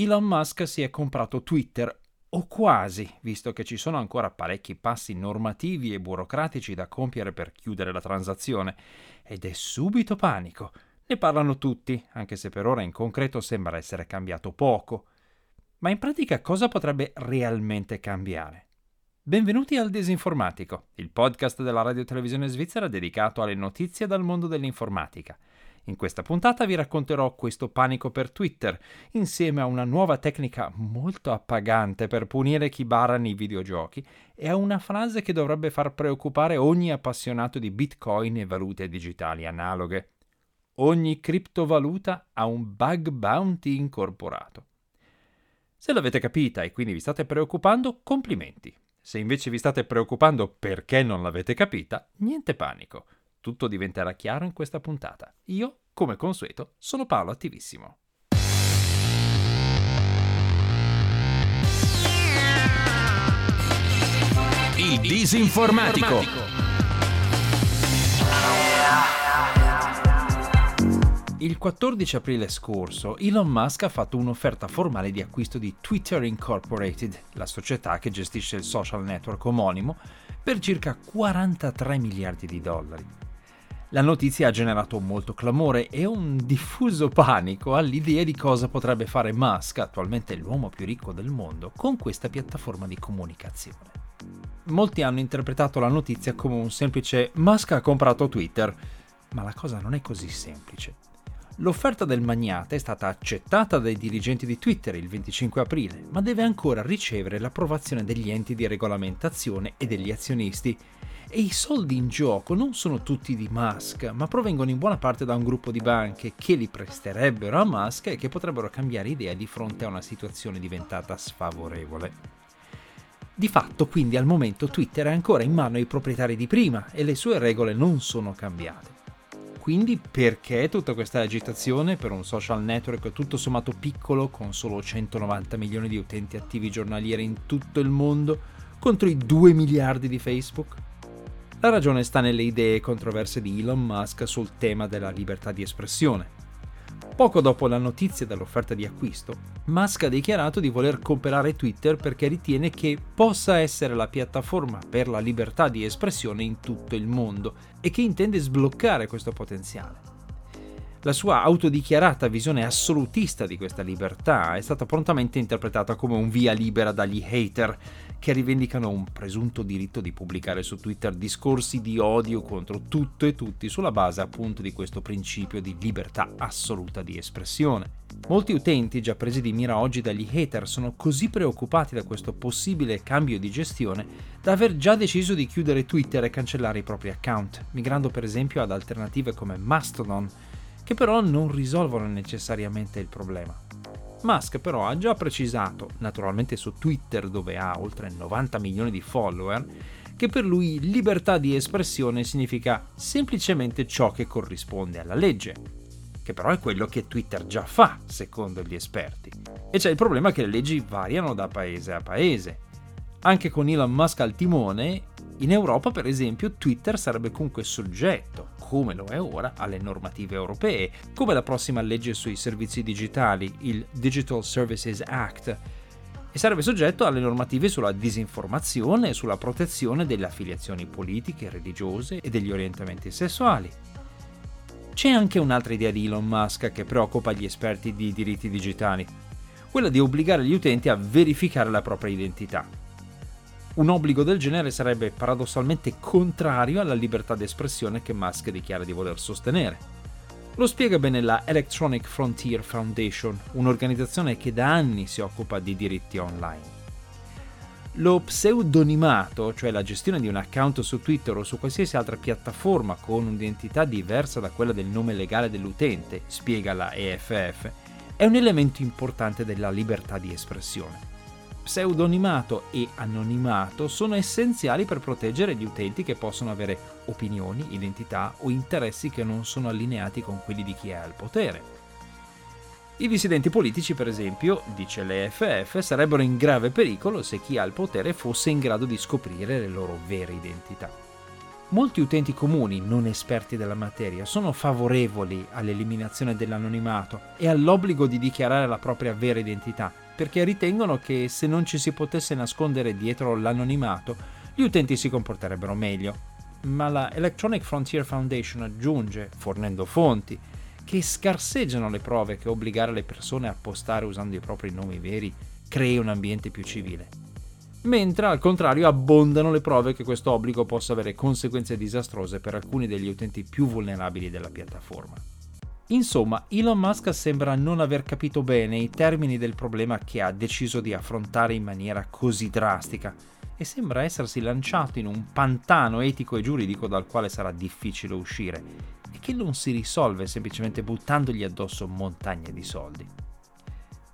Elon Musk si è comprato Twitter, o quasi, visto che ci sono ancora parecchi passi normativi e burocratici da compiere per chiudere la transazione, ed è subito panico. Ne parlano tutti, anche se per ora in concreto sembra essere cambiato poco. Ma in pratica cosa potrebbe realmente cambiare? Benvenuti al Disinformatico, il podcast della radio televisione svizzera dedicato alle notizie dal mondo dell'informatica. In questa puntata vi racconterò questo panico per Twitter, insieme a una nuova tecnica molto appagante per punire chi barra nei videogiochi e a una frase che dovrebbe far preoccupare ogni appassionato di bitcoin e valute digitali analoghe. Ogni criptovaluta ha un bug bounty incorporato. Se l'avete capita e quindi vi state preoccupando, complimenti. Se invece vi state preoccupando perché non l'avete capita, niente panico. Tutto diventerà chiaro in questa puntata. Io, come consueto, sono Paolo Attivissimo. Il disinformatico. Il 14 aprile scorso Elon Musk ha fatto un'offerta formale di acquisto di Twitter Incorporated, la società che gestisce il social network omonimo, per circa 43 miliardi di dollari. La notizia ha generato molto clamore e un diffuso panico all'idea di cosa potrebbe fare Musk, attualmente l'uomo più ricco del mondo, con questa piattaforma di comunicazione. Molti hanno interpretato la notizia come un semplice Musk ha comprato Twitter, ma la cosa non è così semplice. L'offerta del magnate è stata accettata dai dirigenti di Twitter il 25 aprile, ma deve ancora ricevere l'approvazione degli enti di regolamentazione e degli azionisti, e i soldi in gioco non sono tutti di Musk, ma provengono in buona parte da un gruppo di banche che li presterebbero a Musk e che potrebbero cambiare idea di fronte a una situazione diventata sfavorevole. Di fatto, quindi, al momento Twitter è ancora in mano ai proprietari di prima e le sue regole non sono cambiate. Quindi perché tutta questa agitazione per un social network tutto sommato piccolo con solo 190 milioni di utenti attivi giornalieri in tutto il mondo contro i 2 miliardi di Facebook? La ragione sta nelle idee controverse di Elon Musk sul tema della libertà di espressione. Poco dopo la notizia dell'offerta di acquisto, Musk ha dichiarato di voler comprare Twitter perché ritiene che possa essere la piattaforma per la libertà di espressione in tutto il mondo e che intende sbloccare questo potenziale. La sua autodichiarata visione assolutista di questa libertà è stata prontamente interpretata come un via libera dagli hater, che rivendicano un presunto diritto di pubblicare su Twitter discorsi di odio contro tutto e tutti sulla base appunto di questo principio di libertà assoluta di espressione. Molti utenti già presi di mira oggi dagli hater sono così preoccupati da questo possibile cambio di gestione da aver già deciso di chiudere Twitter e cancellare i propri account, migrando per esempio ad alternative come Mastodon, che però non risolvono necessariamente il problema. Musk però ha già precisato, naturalmente su Twitter dove ha oltre 90 milioni di follower, che per lui libertà di espressione significa semplicemente ciò che corrisponde alla legge, che però è quello che Twitter già fa, secondo gli esperti. E c'è il problema che le leggi variano da paese a paese. Anche con Elon Musk al timone, in Europa per esempio Twitter sarebbe comunque soggetto come lo è ora, alle normative europee, come la prossima legge sui servizi digitali, il Digital Services Act, e sarebbe soggetto alle normative sulla disinformazione e sulla protezione delle affiliazioni politiche, religiose e degli orientamenti sessuali. C'è anche un'altra idea di Elon Musk che preoccupa gli esperti di diritti digitali, quella di obbligare gli utenti a verificare la propria identità. Un obbligo del genere sarebbe paradossalmente contrario alla libertà d'espressione che Musk dichiara di voler sostenere. Lo spiega bene la Electronic Frontier Foundation, un'organizzazione che da anni si occupa di diritti online. Lo pseudonimato, cioè la gestione di un account su Twitter o su qualsiasi altra piattaforma con un'identità diversa da quella del nome legale dell'utente, spiega la EFF, è un elemento importante della libertà di espressione pseudonimato e anonimato sono essenziali per proteggere gli utenti che possono avere opinioni, identità o interessi che non sono allineati con quelli di chi è al potere. I dissidenti politici, per esempio, dice l'EFF, sarebbero in grave pericolo se chi ha il potere fosse in grado di scoprire le loro vere identità. Molti utenti comuni, non esperti della materia, sono favorevoli all'eliminazione dell'anonimato e all'obbligo di dichiarare la propria vera identità, perché ritengono che se non ci si potesse nascondere dietro l'anonimato, gli utenti si comporterebbero meglio. Ma la Electronic Frontier Foundation aggiunge, fornendo fonti, che scarseggiano le prove che obbligare le persone a postare usando i propri nomi veri crei un ambiente più civile. Mentre al contrario abbondano le prove che questo obbligo possa avere conseguenze disastrose per alcuni degli utenti più vulnerabili della piattaforma. Insomma, Elon Musk sembra non aver capito bene i termini del problema che ha deciso di affrontare in maniera così drastica e sembra essersi lanciato in un pantano etico e giuridico dal quale sarà difficile uscire e che non si risolve semplicemente buttandogli addosso montagne di soldi.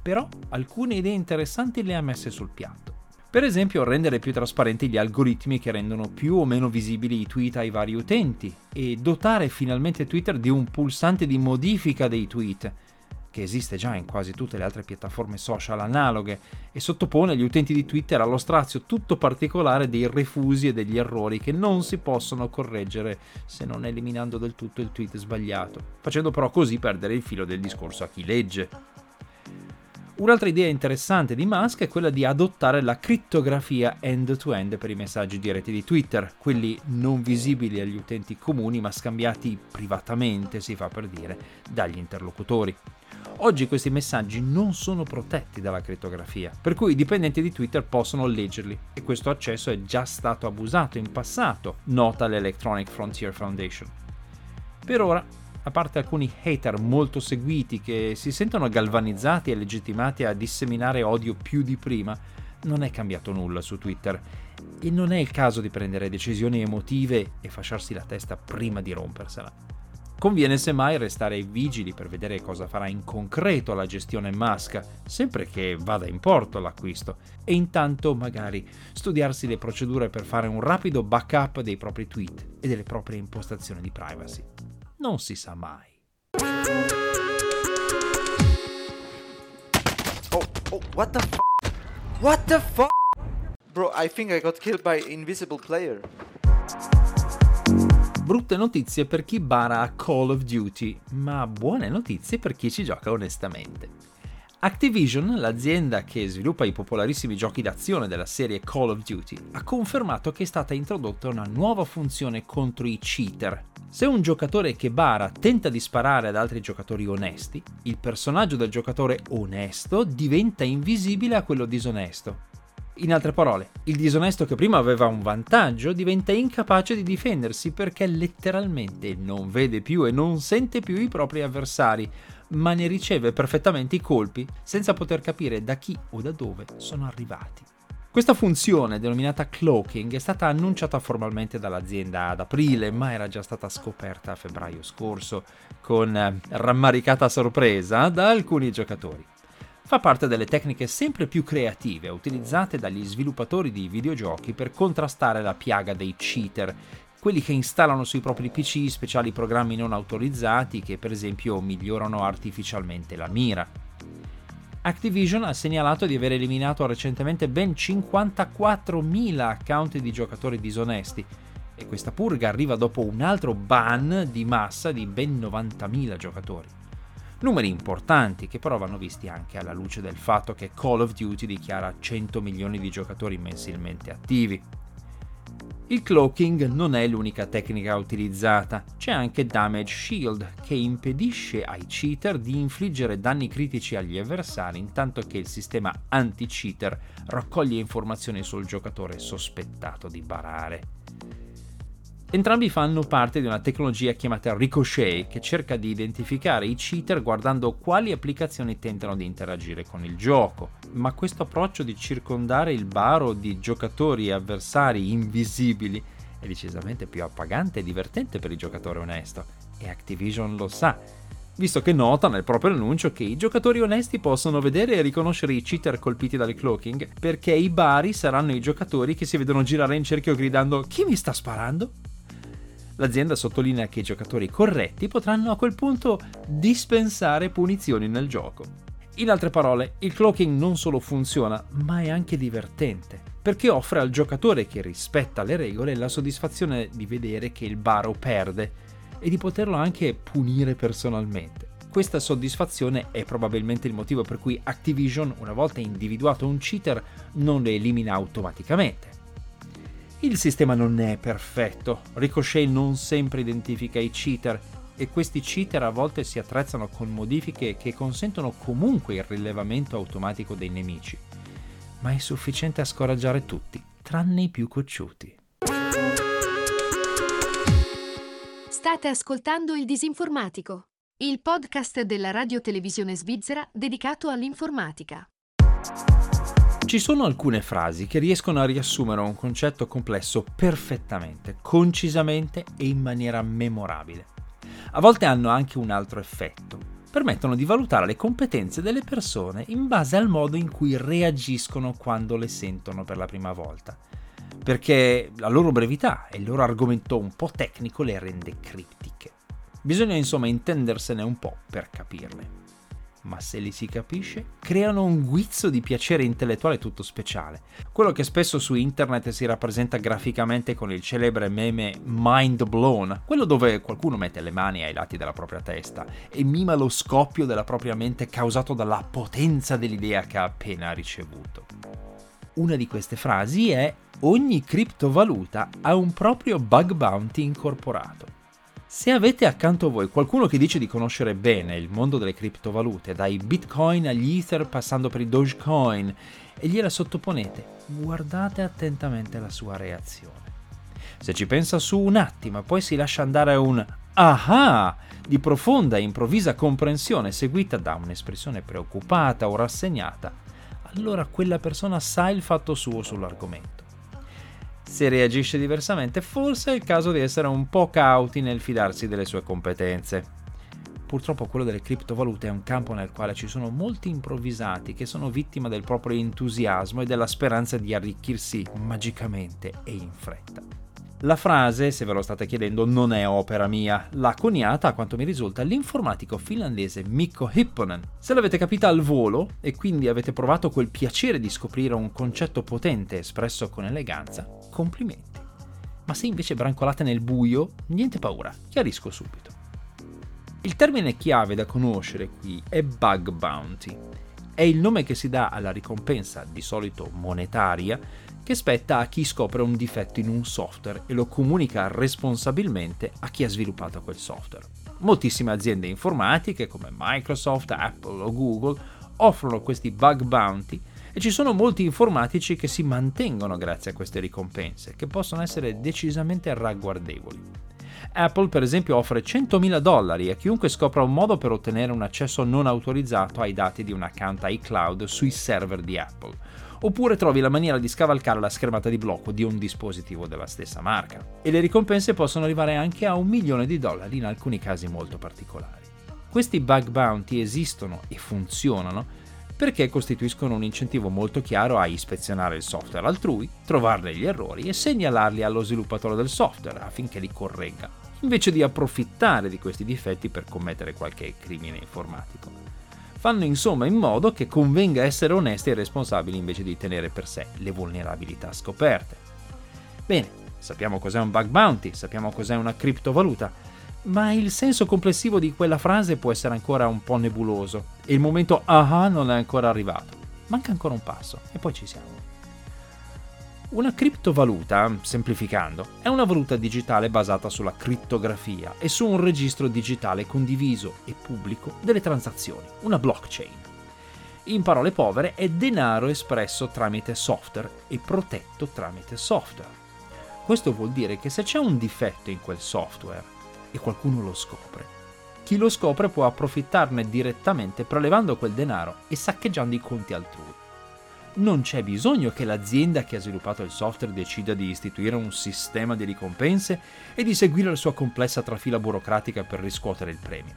Però alcune idee interessanti le ha messe sul piatto. Per esempio rendere più trasparenti gli algoritmi che rendono più o meno visibili i tweet ai vari utenti e dotare finalmente Twitter di un pulsante di modifica dei tweet, che esiste già in quasi tutte le altre piattaforme social analoghe e sottopone gli utenti di Twitter allo strazio tutto particolare dei refusi e degli errori che non si possono correggere se non eliminando del tutto il tweet sbagliato, facendo però così perdere il filo del discorso a chi legge. Un'altra idea interessante di Musk è quella di adottare la crittografia end-to-end per i messaggi diretti di Twitter, quelli non visibili agli utenti comuni ma scambiati privatamente, si fa per dire, dagli interlocutori. Oggi questi messaggi non sono protetti dalla crittografia, per cui i dipendenti di Twitter possono leggerli e questo accesso è già stato abusato in passato, nota l'Electronic Frontier Foundation. Per ora a parte alcuni hater molto seguiti che si sentono galvanizzati e legittimati a disseminare odio più di prima, non è cambiato nulla su Twitter. E non è il caso di prendere decisioni emotive e fasciarsi la testa prima di rompersela. Conviene semmai restare vigili per vedere cosa farà in concreto la gestione Musk, sempre che vada in porto l'acquisto, e intanto magari studiarsi le procedure per fare un rapido backup dei propri tweet e delle proprie impostazioni di privacy non si sa mai. Oh, oh, what the f***? What the f***? Bro, I think I got killed by invisible player. Brutte notizie per chi bara a Call of Duty, ma buone notizie per chi ci gioca onestamente. Activision, l'azienda che sviluppa i popolarissimi giochi d'azione della serie Call of Duty, ha confermato che è stata introdotta una nuova funzione contro i cheater. Se un giocatore che bara tenta di sparare ad altri giocatori onesti, il personaggio del giocatore onesto diventa invisibile a quello disonesto. In altre parole, il disonesto che prima aveva un vantaggio diventa incapace di difendersi perché letteralmente non vede più e non sente più i propri avversari, ma ne riceve perfettamente i colpi senza poter capire da chi o da dove sono arrivati. Questa funzione, denominata cloaking, è stata annunciata formalmente dall'azienda ad aprile, ma era già stata scoperta a febbraio scorso, con eh, rammaricata sorpresa da alcuni giocatori. Fa parte delle tecniche sempre più creative utilizzate dagli sviluppatori di videogiochi per contrastare la piaga dei cheater, quelli che installano sui propri PC speciali programmi non autorizzati che per esempio migliorano artificialmente la mira. Activision ha segnalato di aver eliminato recentemente ben 54.000 account di giocatori disonesti e questa purga arriva dopo un altro ban di massa di ben 90.000 giocatori. Numeri importanti che però vanno visti anche alla luce del fatto che Call of Duty dichiara 100 milioni di giocatori mensilmente attivi. Il cloaking non è l'unica tecnica utilizzata, c'è anche Damage Shield che impedisce ai cheater di infliggere danni critici agli avversari intanto che il sistema anti-cheater raccoglie informazioni sul giocatore sospettato di barare. Entrambi fanno parte di una tecnologia chiamata Ricochet che cerca di identificare i cheater guardando quali applicazioni tentano di interagire con il gioco. Ma questo approccio di circondare il baro di giocatori e avversari invisibili è decisamente più appagante e divertente per il giocatore onesto. E Activision lo sa, visto che nota nel proprio annuncio che i giocatori onesti possono vedere e riconoscere i cheater colpiti dal cloaking, perché i bari saranno i giocatori che si vedono girare in cerchio gridando chi mi sta sparando? L'azienda sottolinea che i giocatori corretti potranno a quel punto dispensare punizioni nel gioco. In altre parole, il cloaking non solo funziona, ma è anche divertente, perché offre al giocatore che rispetta le regole la soddisfazione di vedere che il baro perde e di poterlo anche punire personalmente. Questa soddisfazione è probabilmente il motivo per cui Activision, una volta individuato un cheater, non lo elimina automaticamente. Il sistema non è perfetto, Ricochet non sempre identifica i cheater e questi cheater a volte si attrezzano con modifiche che consentono comunque il rilevamento automatico dei nemici, ma è sufficiente a scoraggiare tutti, tranne i più cocciuti. State ascoltando il Disinformatico il podcast della radio-televisione svizzera dedicato all'informatica. Ci sono alcune frasi che riescono a riassumere un concetto complesso perfettamente, concisamente e in maniera memorabile. A volte hanno anche un altro effetto. Permettono di valutare le competenze delle persone in base al modo in cui reagiscono quando le sentono per la prima volta. Perché la loro brevità e il loro argomento un po' tecnico le rende criptiche. Bisogna insomma intendersene un po' per capirle. Ma se li si capisce, creano un guizzo di piacere intellettuale tutto speciale. Quello che spesso su internet si rappresenta graficamente con il celebre meme Mind Blown, quello dove qualcuno mette le mani ai lati della propria testa e mima lo scoppio della propria mente causato dalla potenza dell'idea che ha appena ricevuto. Una di queste frasi è ogni criptovaluta ha un proprio bug bounty incorporato. Se avete accanto a voi qualcuno che dice di conoscere bene il mondo delle criptovalute, dai bitcoin agli ether passando per i dogecoin, e gliela sottoponete, guardate attentamente la sua reazione. Se ci pensa su un attimo e poi si lascia andare un aha di profonda e improvvisa comprensione seguita da un'espressione preoccupata o rassegnata, allora quella persona sa il fatto suo sull'argomento. Se reagisce diversamente, forse è il caso di essere un po' cauti nel fidarsi delle sue competenze. Purtroppo quello delle criptovalute è un campo nel quale ci sono molti improvvisati che sono vittima del proprio entusiasmo e della speranza di arricchirsi magicamente e in fretta. La frase, se ve lo state chiedendo, non è opera mia, l'ha coniata, a quanto mi risulta, l'informatico finlandese Mikko Hipponen. Se l'avete capita al volo e quindi avete provato quel piacere di scoprire un concetto potente espresso con eleganza, complimenti. Ma se invece brancolate nel buio, niente paura, chiarisco subito. Il termine chiave da conoscere qui è bug bounty. È il nome che si dà alla ricompensa, di solito monetaria, che spetta a chi scopre un difetto in un software e lo comunica responsabilmente a chi ha sviluppato quel software. Moltissime aziende informatiche come Microsoft, Apple o Google offrono questi bug bounty e ci sono molti informatici che si mantengono grazie a queste ricompense, che possono essere decisamente ragguardevoli. Apple per esempio offre 100.000 dollari a chiunque scopra un modo per ottenere un accesso non autorizzato ai dati di un account iCloud sui server di Apple, oppure trovi la maniera di scavalcare la schermata di blocco di un dispositivo della stessa marca. E le ricompense possono arrivare anche a un milione di dollari in alcuni casi molto particolari. Questi bug bounty esistono e funzionano perché costituiscono un incentivo molto chiaro a ispezionare il software altrui, trovarne gli errori e segnalarli allo sviluppatore del software affinché li corregga, invece di approfittare di questi difetti per commettere qualche crimine informatico. Fanno insomma in modo che convenga essere onesti e responsabili invece di tenere per sé le vulnerabilità scoperte. Bene, sappiamo cos'è un bug bounty, sappiamo cos'è una criptovaluta, ma il senso complessivo di quella frase può essere ancora un po' nebuloso e il momento aha non è ancora arrivato. Manca ancora un passo e poi ci siamo. Una criptovaluta, semplificando, è una valuta digitale basata sulla crittografia e su un registro digitale condiviso e pubblico delle transazioni, una blockchain. In parole povere è denaro espresso tramite software e protetto tramite software. Questo vuol dire che se c'è un difetto in quel software e qualcuno lo scopre, chi lo scopre può approfittarne direttamente prelevando quel denaro e saccheggiando i conti altrui non c'è bisogno che l'azienda che ha sviluppato il software decida di istituire un sistema di ricompense e di seguire la sua complessa trafila burocratica per riscuotere il premio.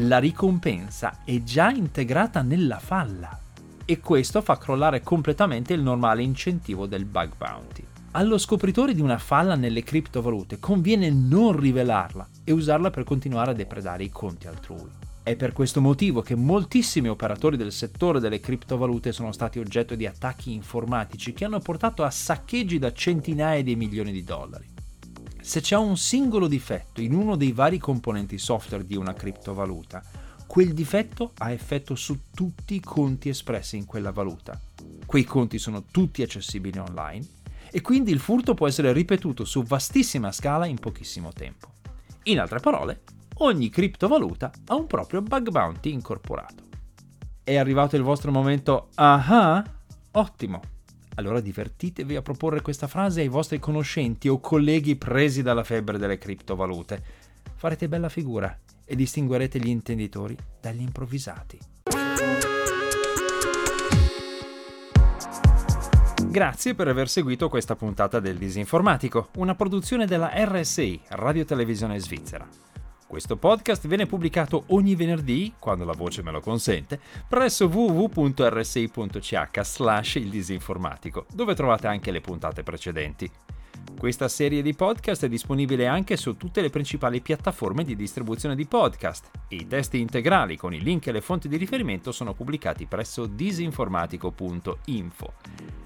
La ricompensa è già integrata nella falla e questo fa crollare completamente il normale incentivo del bug bounty. Allo scopritore di una falla nelle criptovalute conviene non rivelarla e usarla per continuare a depredare i conti altrui. È per questo motivo che moltissimi operatori del settore delle criptovalute sono stati oggetto di attacchi informatici che hanno portato a saccheggi da centinaia di milioni di dollari. Se c'è un singolo difetto in uno dei vari componenti software di una criptovaluta, quel difetto ha effetto su tutti i conti espressi in quella valuta. Quei conti sono tutti accessibili online e quindi il furto può essere ripetuto su vastissima scala in pochissimo tempo. In altre parole, ogni criptovaluta ha un proprio bug bounty incorporato. È arrivato il vostro momento aha? Ottimo! Allora divertitevi a proporre questa frase ai vostri conoscenti o colleghi presi dalla febbre delle criptovalute. Farete bella figura e distinguerete gli intenditori dagli improvvisati. Grazie per aver seguito questa puntata del Disinformatico, una produzione della RSI, Radio Televisione Svizzera. Questo podcast viene pubblicato ogni venerdì, quando la voce me lo consente, presso www.rsi.ch slash il disinformatico, dove trovate anche le puntate precedenti. Questa serie di podcast è disponibile anche su tutte le principali piattaforme di distribuzione di podcast i testi integrali con i link e le fonti di riferimento sono pubblicati presso disinformatico.info.